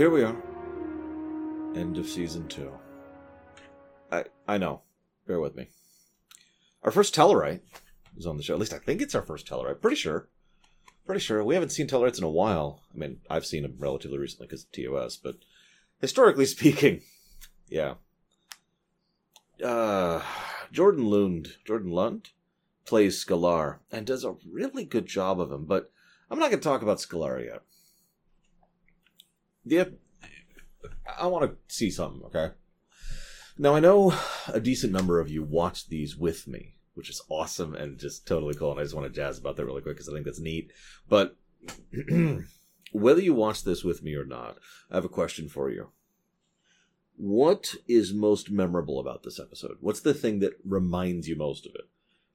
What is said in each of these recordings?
Here we are. End of season two. I I know. Bear with me. Our first Tellarite is on the show. At least I think it's our first Tellarite. Pretty sure. Pretty sure. We haven't seen Tellarites in a while. I mean, I've seen them relatively recently because of TOS, but historically speaking, yeah. Uh, Jordan Lund, Jordan Lund, plays Skalaar and does a really good job of him. But I'm not going to talk about Skalaar yet. Yep, I want to see something. Okay. Now I know a decent number of you watch these with me, which is awesome and just totally cool. And I just want to jazz about that really quick because I think that's neat. But whether you watch this with me or not, I have a question for you. What is most memorable about this episode? What's the thing that reminds you most of it?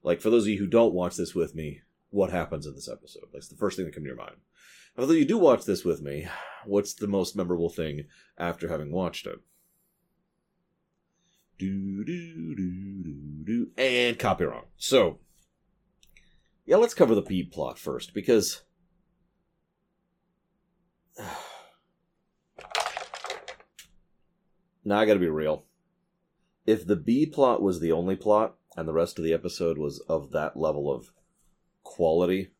Like for those of you who don't watch this with me, what happens in this episode? That's the first thing that comes to your mind. Although you do watch this with me, what's the most memorable thing after having watched it? Do do do do do and copy wrong. So yeah, let's cover the B plot first because now I got to be real. If the B plot was the only plot and the rest of the episode was of that level of quality,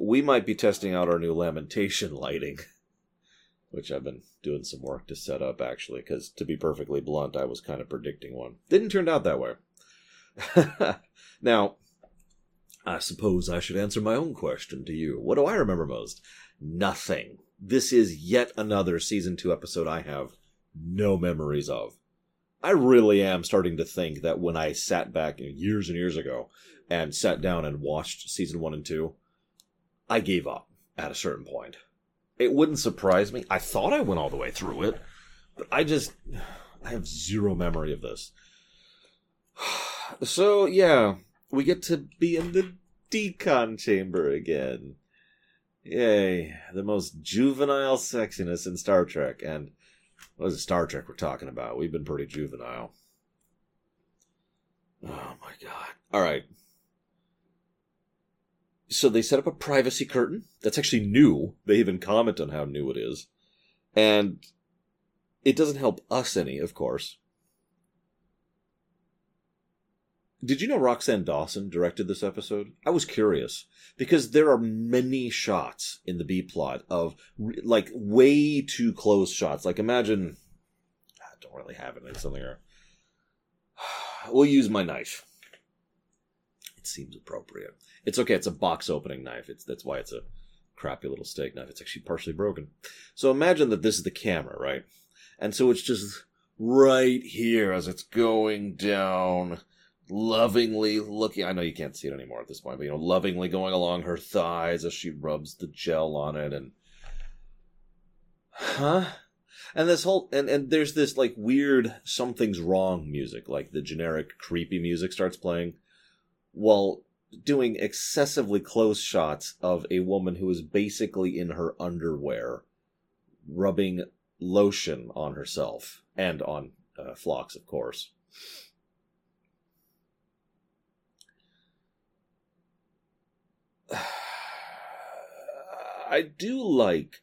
we might be testing out our new lamentation lighting, which I've been doing some work to set up actually, because to be perfectly blunt, I was kind of predicting one. Didn't turn out that way. now, I suppose I should answer my own question to you. What do I remember most? Nothing. This is yet another season two episode I have no memories of. I really am starting to think that when I sat back years and years ago and sat down and watched season one and two, I gave up at a certain point. It wouldn't surprise me. I thought I went all the way through it, but I just I have zero memory of this. So yeah, we get to be in the decon chamber again. Yay, the most juvenile sexiness in Star Trek, and what is it Star Trek we're talking about? We've been pretty juvenile. Oh my god. Alright. So they set up a privacy curtain. That's actually new. They even comment on how new it is. And it doesn't help us any, of course. Did you know Roxann Dawson directed this episode? I was curious because there are many shots in the B plot of like way too close shots. Like imagine, I don't really have it. It's something here. We'll use my knife. It seems appropriate. It's okay. It's a box opening knife. It's that's why it's a crappy little steak knife. It's actually partially broken. So imagine that this is the camera, right? And so it's just right here as it's going down lovingly looking i know you can't see it anymore at this point but you know lovingly going along her thighs as she rubs the gel on it and huh and this whole and and there's this like weird something's wrong music like the generic creepy music starts playing while doing excessively close shots of a woman who is basically in her underwear rubbing lotion on herself and on uh, of course. I do like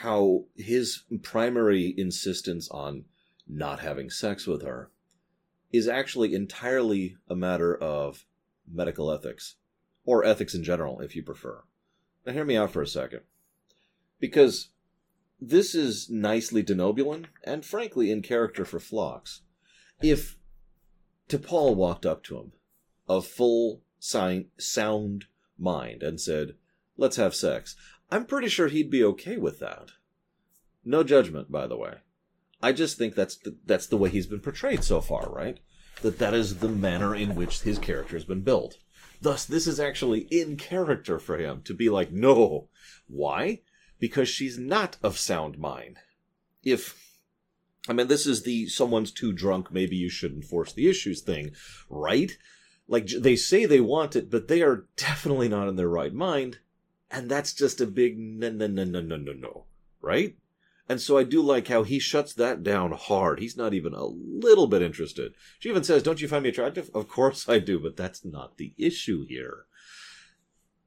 how his primary insistence on not having sex with her is actually entirely a matter of medical ethics, or ethics in general, if you prefer. Now, hear me out for a second. Because this is nicely Denobulan, and frankly in character for Phlox. If T'Pol walked up to him, of full sound mind, and said, Let's have sex, I'm pretty sure he'd be okay with that. No judgment, by the way. I just think that's the, that's the way he's been portrayed so far, right? That that is the manner in which his character has been built. Thus, this is actually in character for him to be like, no. Why? Because she's not of sound mind. If, I mean, this is the someone's too drunk, maybe you shouldn't force the issues thing, right? Like, they say they want it, but they are definitely not in their right mind. And that's just a big no, no, no, no, no, no, no, right? And so I do like how he shuts that down hard. He's not even a little bit interested. She even says, Don't you find me attractive? Of course I do, but that's not the issue here.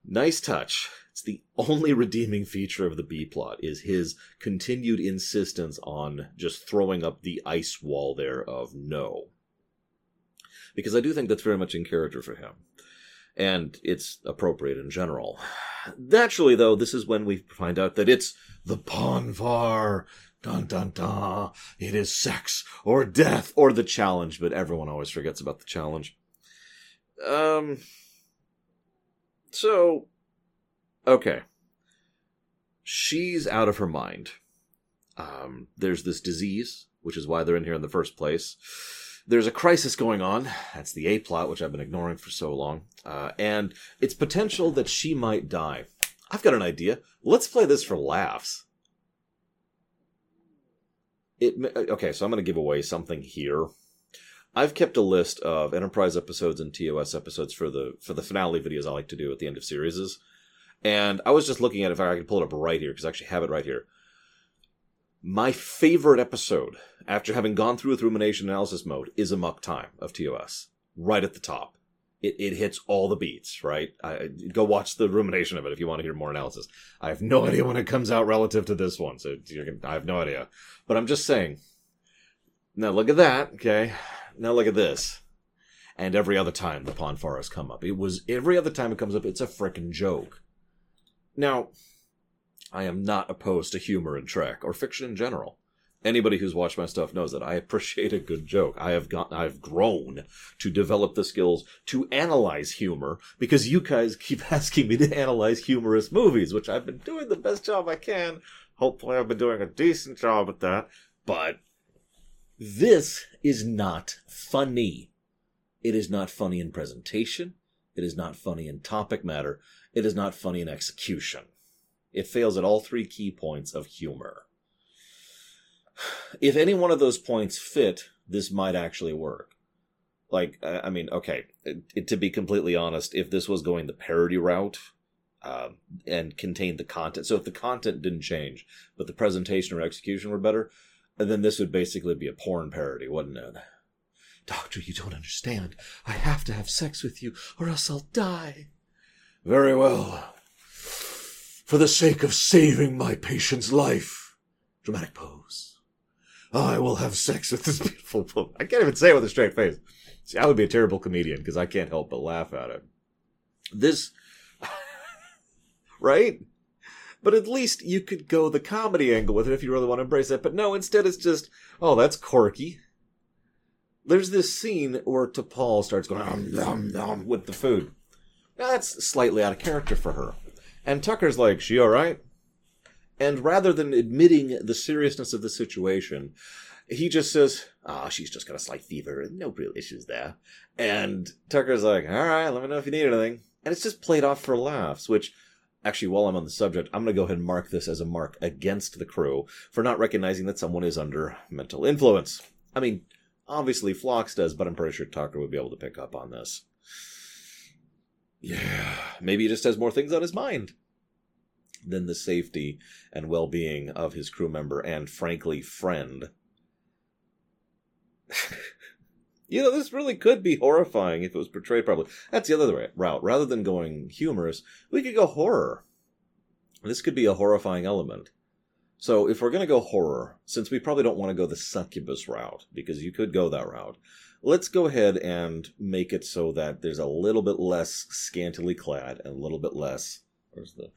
Nice touch. It's the only redeeming feature of the B plot is his continued insistence on just throwing up the ice wall there of no. Because I do think that's very much in character for him. And it's appropriate in general. Naturally, though, this is when we find out that it's the Pon farr. Dun dun dun. It is sex or death or the challenge, but everyone always forgets about the challenge. Um. So, okay. She's out of her mind. Um, there's this disease, which is why they're in here in the first place. There's a crisis going on. That's the A plot, which I've been ignoring for so long. Uh, and it's potential that she might die. I've got an idea. Let's play this for laughs. It okay, so I'm going to give away something here. I've kept a list of Enterprise episodes and TOS episodes for the for the finale videos I like to do at the end of series. And I was just looking at it, if I could pull it up right here because I actually have it right here. My favorite episode, after having gone through with rumination analysis mode, is Amok Time of TOS, right at the top it, it hits all the beats, right? I, go watch the rumination of it if you want to hear more analysis. I have no idea when it comes out relative to this one, so gonna, I have no idea. But I'm just saying. Now look at that, okay? Now look at this. And every other time the Pon farr has come up. It was every other time it comes up, it's a frickin' joke. Now, I am not opposed to humor in Trek or fiction in general anybody who's watched my stuff knows that I appreciate a good joke. I have got, I've grown to develop the skills to analyze humor because you guys keep asking me to analyze humorous movies, which I've been doing the best job I can. Hopefully I've been doing a decent job at that. But this is not funny. It is not funny in presentation. It is not funny in topic matter. It is not funny in execution. It fails at all three key points of humor if any one of those points fit, this might actually work. Like, I mean, okay, it, to be completely honest, if this was going the parody route uh, and contained the content, so if the content didn't change, but the presentation or execution were better, then this would basically be a porn parody, wouldn't it? Doctor, you don't understand. I have to have sex with you, or else I'll die. Very well. For the sake of saving my patient's life. Dramatic pose. I will have sex with this beautiful woman. I can't even say it with a straight face. See, I would be a terrible comedian because I can't help but laugh at it. This, right? But at least you could go the comedy angle with it if you really want to embrace it. But no, instead it's just, oh, that's quirky. There's this scene where T'Pol starts going nom, nom, nom, with the food. Now, that's slightly out of character for her. And Tucker's like, she all right? And rather than admitting the seriousness of the situation, he just says, "Ah, oh, she's just got a slight fever. No real issues there." And Tucker's like, "All right, let me know if you need anything." And it's just played off for laughs, which actually, while I'm on the subject, I'm going to go ahead and mark this as a mark against the crew for not recognizing that someone is under mental influence. I mean, obviously Phlox does, but I'm pretty sure Tucker would be able to pick up on this. Yeah, maybe he just has more things on his mind than the safety and well being of his crew member and, frankly, friend. you know, this really could be horrifying if it was portrayed properly. That's the other route. Rather than going humorous, we could go horror. This could be a horrifying element. So if we're going to go horror, since we probably don't want to go the succubus route, because you could go that route, let's go ahead and make it so that there's a little bit less scantily clad and a little bit less. Where's the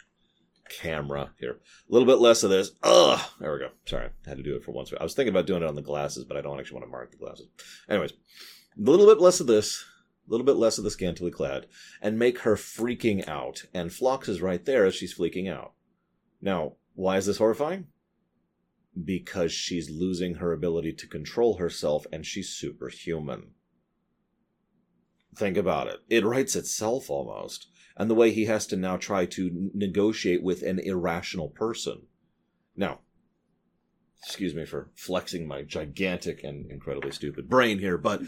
camera here. A little bit less of this. Ugh. There we go. Sorry. I had to do it for once. I was thinking about doing it on the glasses, but I don't actually want to mark the glasses. Anyways, a little bit less of this. A little bit less of the scantily clad. And make her freaking out. And Phlox is right there as she's freaking out. Now, why is this horrifying? Because she's losing her ability to control herself and she's superhuman. Think about it. It writes itself almost and the way he has to now try to negotiate with an irrational person. Now, excuse me for flexing my gigantic and incredibly stupid brain here, but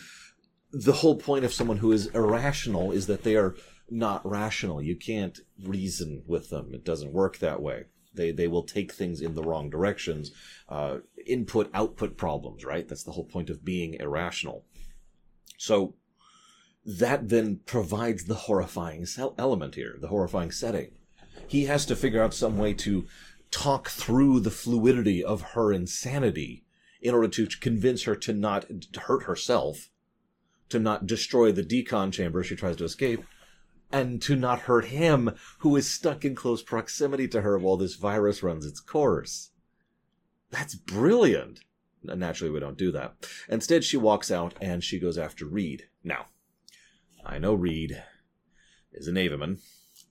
the whole point of someone who is irrational is that they are not rational. You can't reason with them. It doesn't work that way. They they will take things in the wrong directions. Uh, input output problems, right? That's the whole point of being irrational. So that then provides the horrifying element here, the horrifying setting. he has to figure out some way to talk through the fluidity of her insanity in order to convince her to not hurt herself, to not destroy the decon chamber she tries to escape, and to not hurt him who is stuck in close proximity to her while this virus runs its course. That's brilliant. Naturally, we don't do that. Instead, she walks out and she goes after Reed. Now, I know Reed is a Navyman,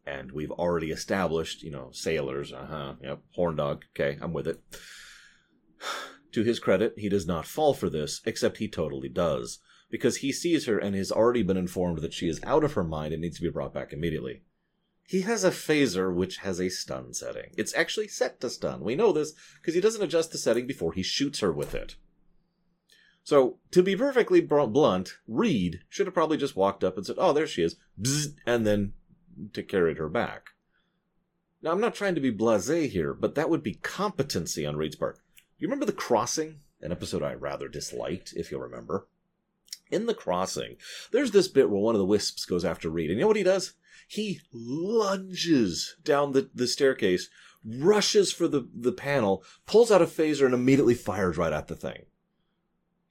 and we've already established, you know, sailors, uh huh, yep, horn dog, okay, I'm with it. To his credit, he does not fall for this, except he totally does, because he sees her and has already been informed that she is out of her mind and needs to be brought back immediately. He has a phaser which has a stun setting. It's actually set to stun. We know this because he doesn't adjust the setting before he shoots her with it. So, to be perfectly blunt, Reed should have probably just walked up and said, Oh, there she is, Bzz, and then to carried her back. Now, I'm not trying to be blase here, but that would be competency on Reed's part. You remember The Crossing? An episode I rather disliked, if you'll remember. In The Crossing, there's this bit where one of the wisps goes after Reed, and you know what he does? He lunges down the, the staircase, rushes for the, the panel, pulls out a phaser, and immediately fires right at the thing.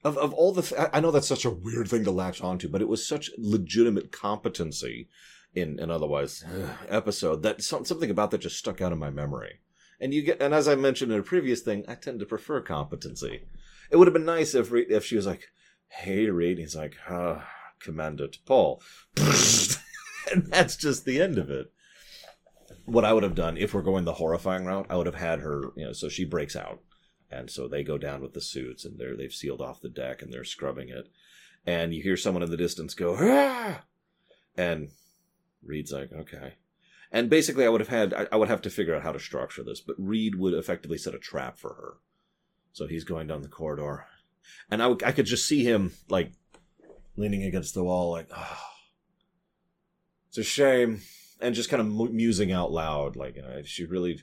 Of, of all the, I know that's such a weird thing to latch onto, but it was such legitimate competency in an otherwise episode that something about that just stuck out in my memory. And you get, and as I mentioned in a previous thing, I tend to prefer competency. It would have been nice if if she was like, "Hey, Reed," he's like, ah, "Commander T'Pol," and that's just the end of it. What I would have done if we're going the horrifying route, I would have had her, you know, so she breaks out, and so they go down with the suits, and they're they've sealed off the deck, and they're scrubbing it, and you hear someone in the distance go, ah! and Reed's like, okay. And basically, I would have had, I, would have to figure out how to structure this, but Reed would effectively set a trap for her. So he's going down the corridor. And I, w- I could just see him, like, leaning against the wall, like, oh, it's a shame. And just kind of musing out loud, like, you know, she really,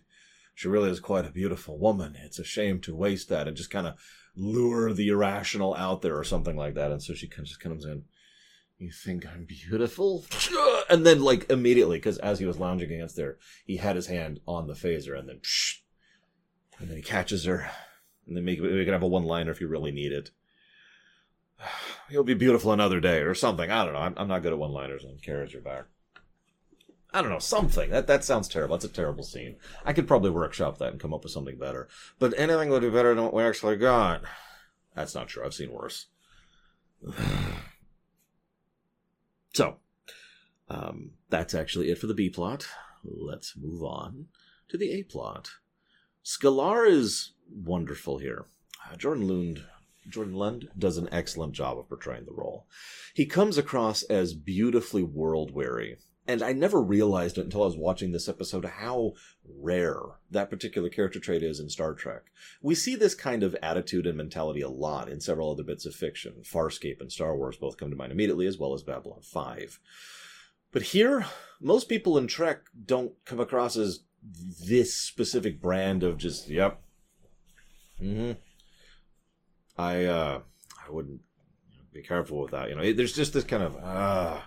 she really is quite a beautiful woman. It's a shame to waste that and just kind of lure the irrational out there or something like that. And so she just comes in. You think I'm beautiful? And then, like, immediately, because as he was lounging against there, he had his hand on the phaser, and then, and then he catches her, and then make, we can have a one liner if you really need it. He'll be beautiful another day, or something. I don't know. I'm, I'm not good at one liners and carries her back. I don't know, something. That that sounds terrible. That's a terrible scene. I could probably workshop that and come up with something better. But anything would be better than what we actually got. That's not true. I've seen worse. So, um, that's actually it for the B plot. Let's move on to the A plot. Skalaar is wonderful here. Uh, Jordan Lund Jordan Lund does an excellent job of portraying the role. He comes across as beautifully world weary, and I never realized it until I was watching this episode how rare that particular character trait is in Star Trek. We see this kind of attitude and mentality a lot in several other bits of fiction. Farscape and Star Wars both come to mind immediately, as well as Babylon 5. But here, most people in Trek don't come across as this specific brand of just, yep. Mm-hmm. I, uh, I wouldn't be careful with that. You know, there's just this kind of uh,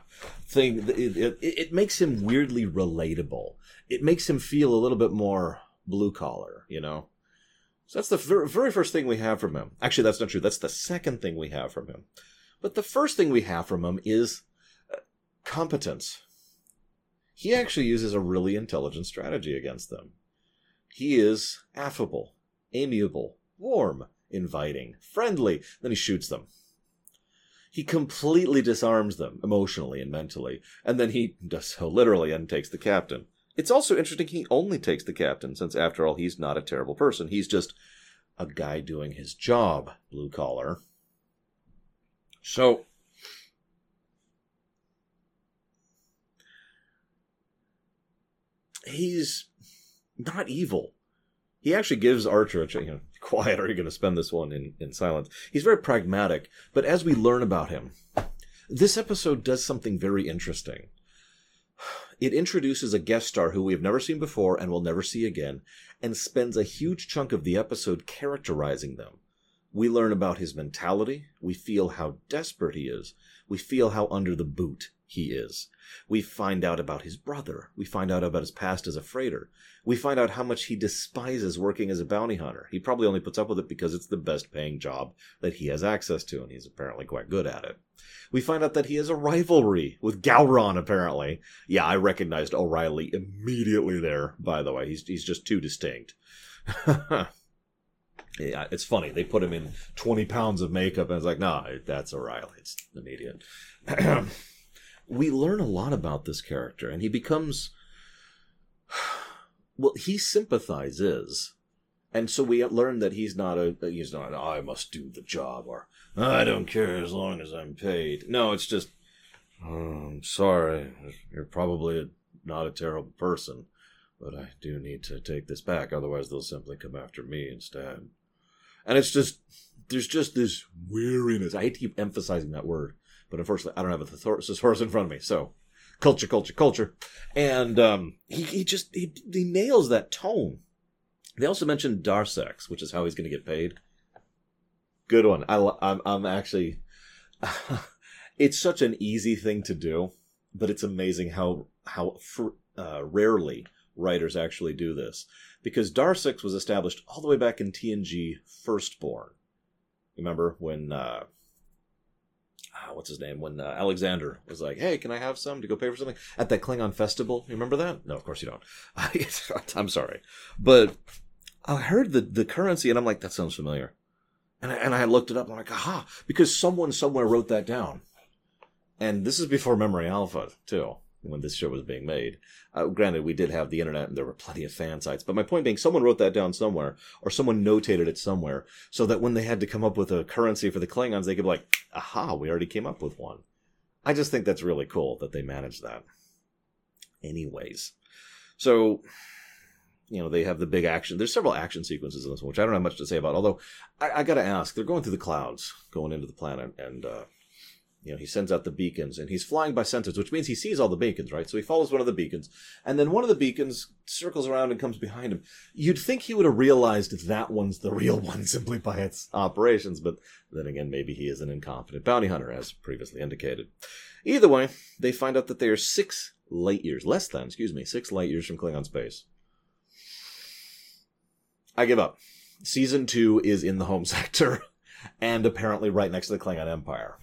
thing. It, it, it, makes him weirdly relatable. It makes him feel a little bit more blue collar. You know, so that's the very, very first thing we have from him. Actually, that's not true. That's the second thing we have from him. But the first thing we have from him is uh, competence. He actually uses a really intelligent strategy against them. He is affable, amiable, warm, inviting, friendly. Then he shoots them he completely disarms them emotionally and mentally, and then he does so literally and takes the captain. It's also interesting he only takes the captain, since after all, he's not a terrible person. He's just a guy doing his job, blue collar. So, he's not evil. He actually gives Archer a you know, quiet. Are you going to spend this one in, in silence? He's very pragmatic, but as we learn about him, this episode does something very interesting. It introduces a guest star who we have never seen before and will never see again, and spends a huge chunk of the episode characterizing them. We learn about his mentality, we feel how desperate he is, we feel how under the boot he is. We find out about his brother. We find out about his past as a freighter. We find out how much he despises working as a bounty hunter. He probably only puts up with it because it's the best paying job that he has access to, and he's apparently quite good at it. We find out that he has a rivalry with Gowron, apparently. Yeah, I recognized O'Reilly immediately there, by the way. He's, he's just too distinct. yeah, it's funny. They put him in 20 pounds of makeup, and it's like, nah, that's O'Reilly. It's immediate. we learn a lot about this character, and he becomes. Well, he sympathizes. And so we learn that he's not a he's not I must do the job or I don't care as long as I'm paid. No, it's just oh, I'm sorry. You're probably not a terrible person, but I do need to take this back. Otherwise, they'll simply come after me instead. And it's just there's just this weariness. I hate to keep emphasizing that word, but unfortunately, I don't have a thesaurus in front of me. So, culture, culture, culture, and um, he he just he, he nails that tone. They also mentioned Darseks, which is how he's going to get paid. Good one. I, I'm I'm actually. it's such an easy thing to do, but it's amazing how how uh, rarely writers actually do this because Darseks was established all the way back in TNG Firstborn. Remember when uh, what's his name? When uh, Alexander was like, "Hey, can I have some to go pay for something at that Klingon festival?" You remember that? No, of course you don't. I'm sorry, but I heard the the currency and I'm like, that sounds familiar, and I, and I looked it up. And I'm like, aha, because someone somewhere wrote that down, and this is before Memory Alpha too when this show was being made. Uh, granted, we did have the internet and there were plenty of fan sites, but my point being, someone wrote that down somewhere, or someone notated it somewhere, so that when they had to come up with a currency for the Klingons, they could be like, aha, we already came up with one. I just think that's really cool that they managed that. Anyways, so you know they have the big action. There's several action sequences in this one, which I don't have much to say about. Although I, I got to ask, they're going through the clouds, going into the planet, and uh, you know, he sends out the beacons and he's flying by sensors, which means he sees all the beacons, right? So he follows one of the beacons and then one of the beacons circles around and comes behind him. You'd think he would have realized that one's the real one simply by its operations, but then again, maybe he is an incompetent bounty hunter, as previously indicated. Either way, they find out that they are six light years, less than, excuse me, six light years from Klingon space. I give up. Season two is in the home sector and apparently right next to the Klingon Empire.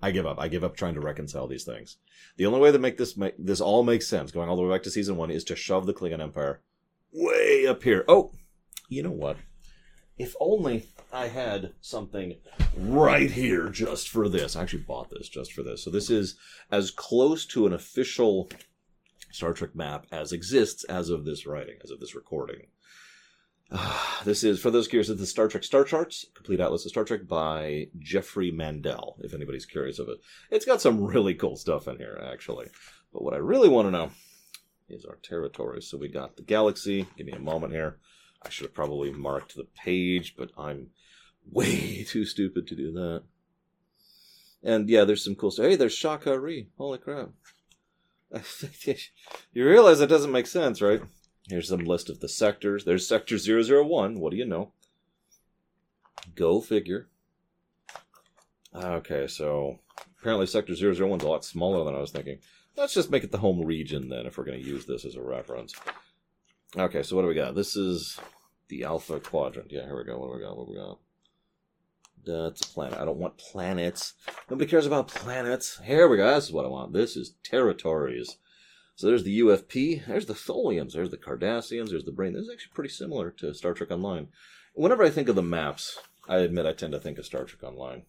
I give up. I give up trying to reconcile these things. The only way to make this make this all make sense, going all the way back to season one, is to shove the Klingon Empire way up here. Oh, you know what? If only I had something right here just for this. I actually bought this just for this. So this is as close to an official Star Trek map as exists as of this writing, as of this recording. this is, for those curious, it's the Star Trek Star Charts, Complete Atlas of Star Trek by Geoffrey Mandel, if anybody's curious of it. It's got some really cool stuff in here, actually. But what I really want to know is our territories. So we got the galaxy. Give me a moment here. I should have probably marked the page, but I'm way too stupid to do that. And yeah, there's some cool stuff. Hey, there's Sha Ka Ree. Holy crap. you realize that doesn't make sense, right? Here's some list of the sectors. There's sector 001. What do you know? Go figure. Okay, so apparently sector 001 is a lot smaller than I was thinking. Let's just make it the home region then if we're going to use this as a reference. Okay, so what do we got? This is the Alpha Quadrant. Yeah, here we go. What do we got? What do we got? That's a planet. I don't want planets. Nobody cares about planets. Here we go. This is what I want. This is territories. So there's the UFP, there's the Tholians, there's the Cardassians, there's the Breen. This is actually pretty similar to Star Trek Online. Whenever I think of the maps, I admit I tend to think of Star Trek Online.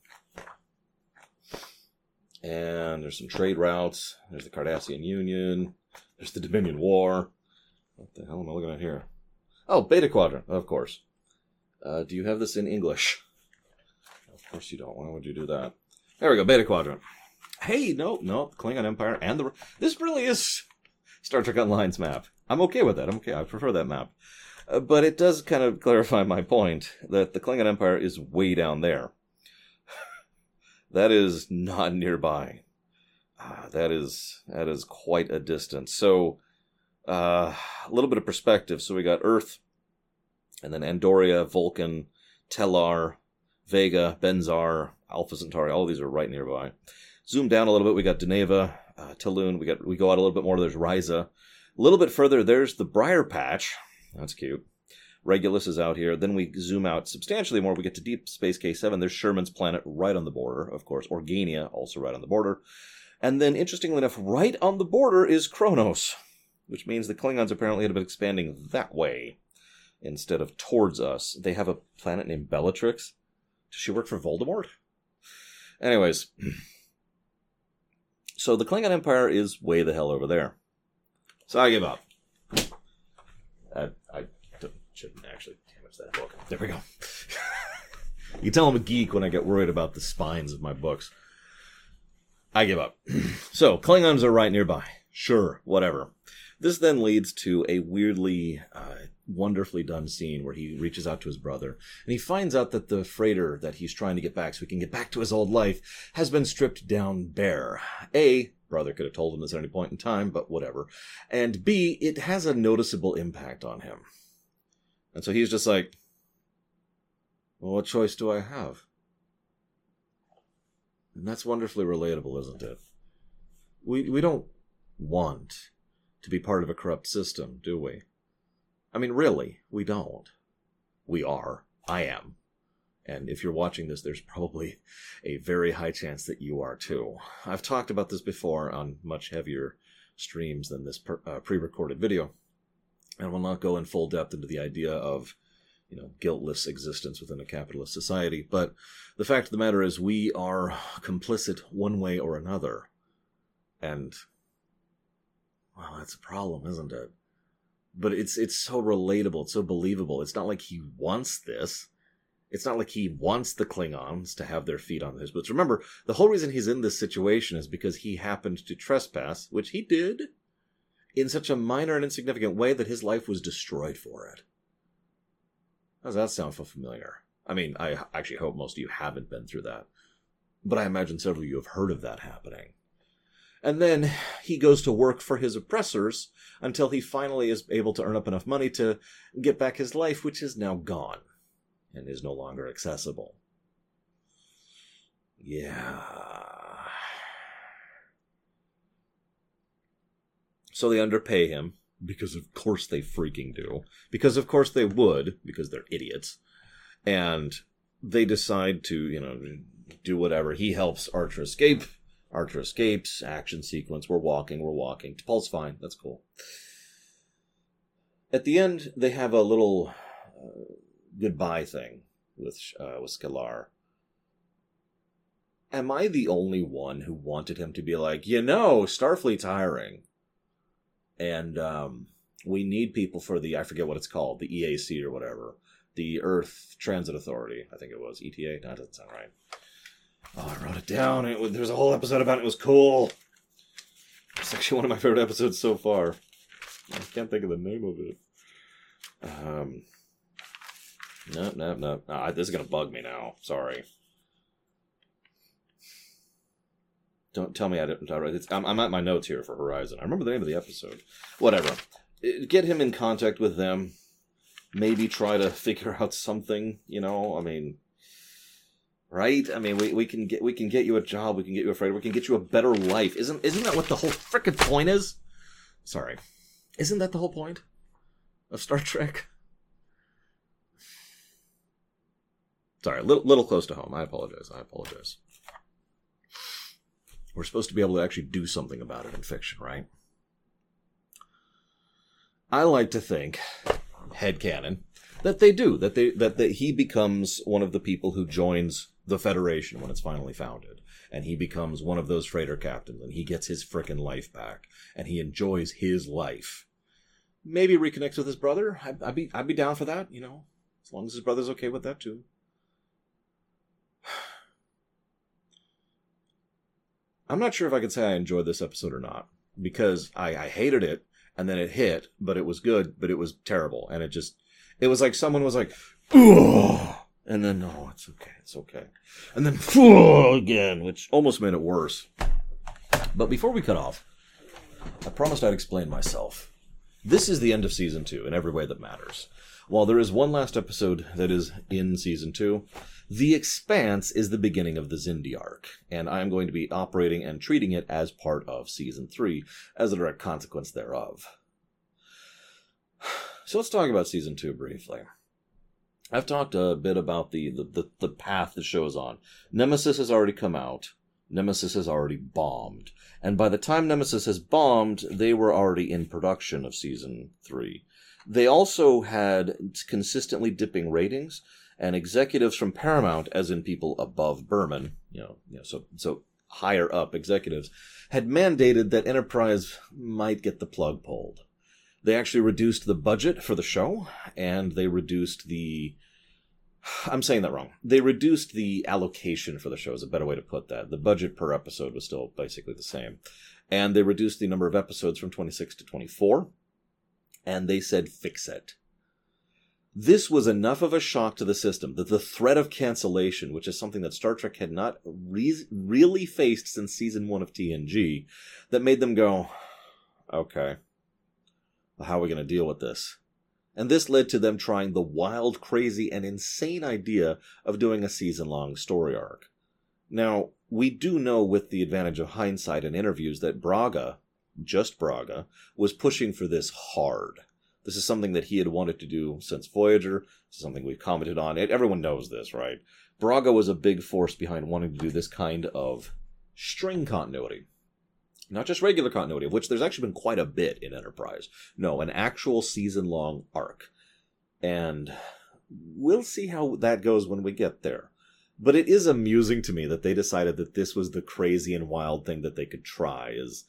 And there's some trade routes. There's the Cardassian Union. There's the Dominion War. What the hell am I looking at here? Oh, Beta Quadrant, of course. Uh, do you have this in English? Of course you don't. Why would you do that? There we go, Beta Quadrant. Hey, no, no, Klingon Empire and the. This really is Star Trek Online's map. I'm okay with that. I'm okay. I prefer that map. Uh, but it does kind of clarify my point that the Klingon Empire is way down there. that is not nearby. Uh, that is that is quite a distance. So uh, a little bit of perspective. So we got Earth, and then Andoria, Vulcan, Tellar, Vega, Benzar, Alpha Centauri. All these are right nearby. Zoom down a little bit. We got Deneva, uh. We got we go out a little bit more. There's Risa. A little bit further, there's the Briar Patch. That's cute. Regulus is out here. Then we zoom out substantially more. We get to Deep Space K7. There's Sherman's planet right on the border, of course. Organia also right on the border. And then, interestingly enough, right on the border is Kronos, which means the Klingons apparently had been expanding that way instead of towards us. They have a planet named Bellatrix. Does she work for Voldemort? Anyways, so the Klingon Empire is way the hell over there. So I give up. I, I shouldn't actually damage that book. There we go. you tell I'm a geek when I get worried about the spines of my books. I give up. so, Klingons are right nearby. Sure, whatever. This then leads to a weirdly, uh, wonderfully done scene where he reaches out to his brother and he finds out that the freighter that he's trying to get back so he can get back to his old life has been stripped down bare. A, brother could have told him this at any point in time, but whatever. And B, it has a noticeable impact on him. And so he's just like, well, what choice do I have? And that's wonderfully relatable, isn't it? We, we don't want to be part of a corrupt system, do we? I mean, really, we don't. We are. I am. And if you're watching this, there's probably a very high chance that you are too. I've talked about this before on much heavier streams than this uh, pre-recorded video, and will not go in full depth into the idea of, you know, guiltless existence within a capitalist society. But the fact of the matter is, we are complicit one way or another, and well, that's a problem, isn't it? But it's it's so relatable, it's so believable. It's not like he wants this. It's not like he wants the Klingons to have their feet on his boots. Remember, the whole reason he's in this situation is because he happened to trespass, which he did, in such a minor and insignificant way that his life was destroyed for it. How does that sound familiar? I mean, I actually hope most of you haven't been through that. But I imagine several of you have heard of that happening. And then he goes to work for his oppressors until he finally is able to earn up enough money to get back his life, which is now gone and is no longer accessible. Yeah. So they underpay him, because of course they freaking do. Because of course they would, because they're idiots. And they decide to, you know, do whatever. He helps Archer escape. Archer escapes, action sequence. We're walking, we're walking. T'Pol's fine. That's cool. At the end, they have a little uh, goodbye thing with uh, with Skalaar. Am I the only one who wanted him to be like, you know, Starfleet's hiring, and um, we need people for the I forget what it's called, the EAC or whatever, the Earth Transit Authority. I think it was ETA. That doesn't sound right. It down. It was, there was a whole episode about it. It was cool. It's actually one of my favorite episodes so far. I can't think of the name of it. Um, no, no, no. Ah, this is gonna bug me now. Sorry. Don't tell me I didn't. It's, I'm, I'm at my notes here for Horizon. I remember the name of the episode. Whatever. Get him in contact with them. Maybe try to figure out something. You know, I mean, right? I mean, we, we can get we can get you a job. We can get you a friend. We can get you a better life. Isn't isn't that what the whole freaking point is? Sorry, isn't that the whole point of Star Trek? Sorry, a little, little close to home. I apologize. I apologize. We're supposed to be able to actually do something about it in fiction, right? I like to think, head canon, that they do. That they that, that he becomes one of the people who joins the Federation when it's finally founded, and he becomes one of those freighter captains, and he gets his frickin' life back, and he enjoys his life. Maybe reconnects with his brother. I'd, I'd be I'd be down for that. You know, as long as his brother's okay with that too. I'm not sure if I could say I enjoyed this episode or not because I, I hated it and then it hit, but it was good, but it was terrible. And it just, it was like someone was like, Ugh! And then, oh, it's okay, it's okay. And then, again, which almost made it worse. But before we cut off, I promised I'd explain myself. This is the end of season two in every way that matters. While there is one last episode that is in season two, The Expanse is the beginning of the Xindi arc, and I'm going to be operating and treating it as part of Season 3, as a direct consequence thereof. So let's talk about Season 2 briefly. I've talked a bit about the, the, the, the path the show's on. Nemesis has already come out. Nemesis has already bombed. And by the time Nemesis has bombed, they were already in production of season three. They also had consistently dipping ratings, and executives from Paramount, as in people above Berman, you know, you know so so higher up executives, had mandated that Enterprise might get the plug pulled. They actually reduced the budget for the show, and they reduced the I'm saying that wrong. They reduced the allocation for the show, is a better way to put that. The budget per episode was still basically the same. And they reduced the number of episodes from 26 to 24. And they said, fix it. This was enough of a shock to the system that the threat of cancellation, which is something that Star Trek had not re- really faced since season one of TNG, that made them go, okay, how are we going to deal with this? and this led to them trying the wild, crazy, and insane idea of doing a season long story arc. Now, we do know with the advantage of hindsight and interviews that Braga, just Braga, was pushing for this hard. This is something that he had wanted to do since Voyager. This is something we've commented on. Everyone knows this, right? Braga was a big force behind wanting to do this kind of string continuity not just regular continuity, of which there's actually been quite a bit in Enterprise. No, an actual season long arc. And we'll see how that goes when we get there. But it is amusing to me that they decided that this was the crazy and wild thing that they could try is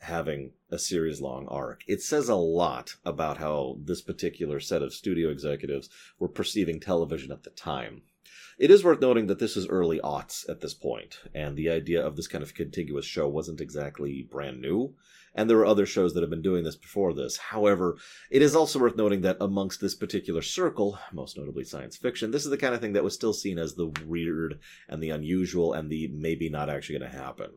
having a series long arc. It says a lot about how this particular set of studio executives were perceiving television at the time. It is worth noting that this is early aughts at this point, and the idea of this kind of contiguous show wasn't exactly brand new, and there were other shows that have been doing this before this. However, it is also worth noting that amongst this particular circle, most notably science fiction, this is the kind of thing that was still seen as the weird and the unusual and the maybe not actually going to happen.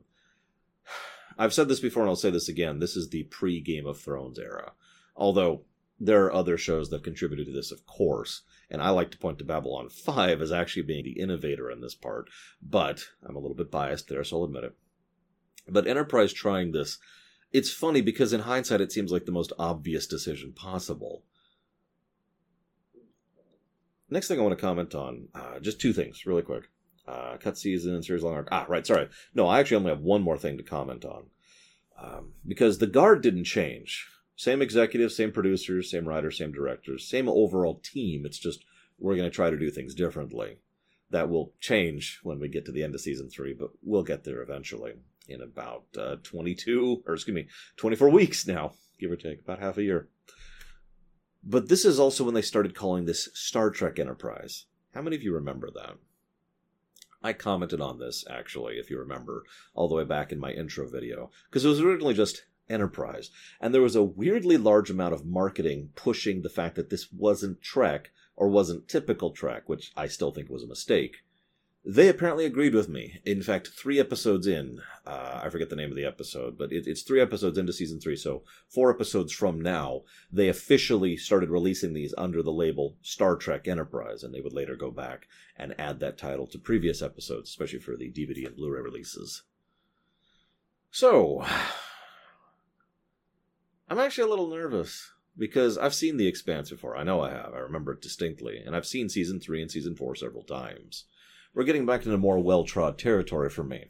I've said this before and I'll say this again. This is the pre Game of Thrones era. Although there are other shows that contributed to this, of course, and I like to point to Babylon 5 as actually being the innovator in this part, but I'm a little bit biased there, so I'll admit it. But Enterprise trying this, it's funny because in hindsight it seems like the most obvious decision possible. Next thing I want to comment on, uh, just two things, really quick. Uh, cut season, series long arc. Ah, right, sorry. No, I actually only have one more thing to comment on. Um, because the guard didn't change. Same executives, same producers, same writers, same directors, same overall team. It's just we're going to try to do things differently. That will change when we get to the end of season three, but we'll get there eventually in about uh, 22, or excuse me, 24 weeks now, give or take, about half a year. But this is also when they started calling this Star Trek Enterprise. How many of you remember that? I commented on this, actually, if you remember, all the way back in my intro video, because it was originally just Enterprise. And there was a weirdly large amount of marketing pushing the fact that this wasn't Trek or wasn't typical Trek, which I still think was a mistake. They apparently agreed with me. In fact, three episodes in, uh, I forget the name of the episode, but it, it's three episodes into season three, so four episodes from now, they officially started releasing these under the label Star Trek Enterprise, and they would later go back and add that title to previous episodes, especially for the DVD and Blu ray releases. So, I'm actually a little nervous because I've seen The Expanse before. I know I have. I remember it distinctly. And I've seen season three and season four several times. We're getting back into more well trod territory for me.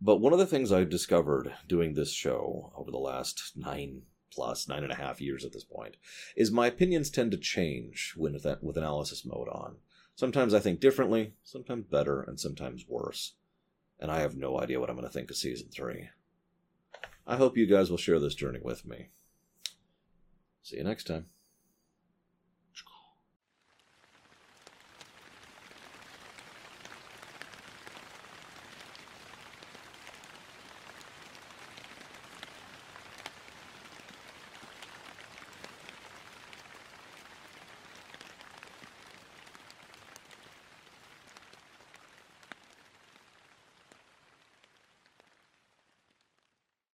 But one of the things I've discovered doing this show over the last nine plus, nine and a half years at this point, is my opinions tend to change when with analysis mode on. Sometimes I think differently, sometimes better, and sometimes worse. And I have no idea what I'm going to think of season three. I hope you guys will share this journey with me. See you next time.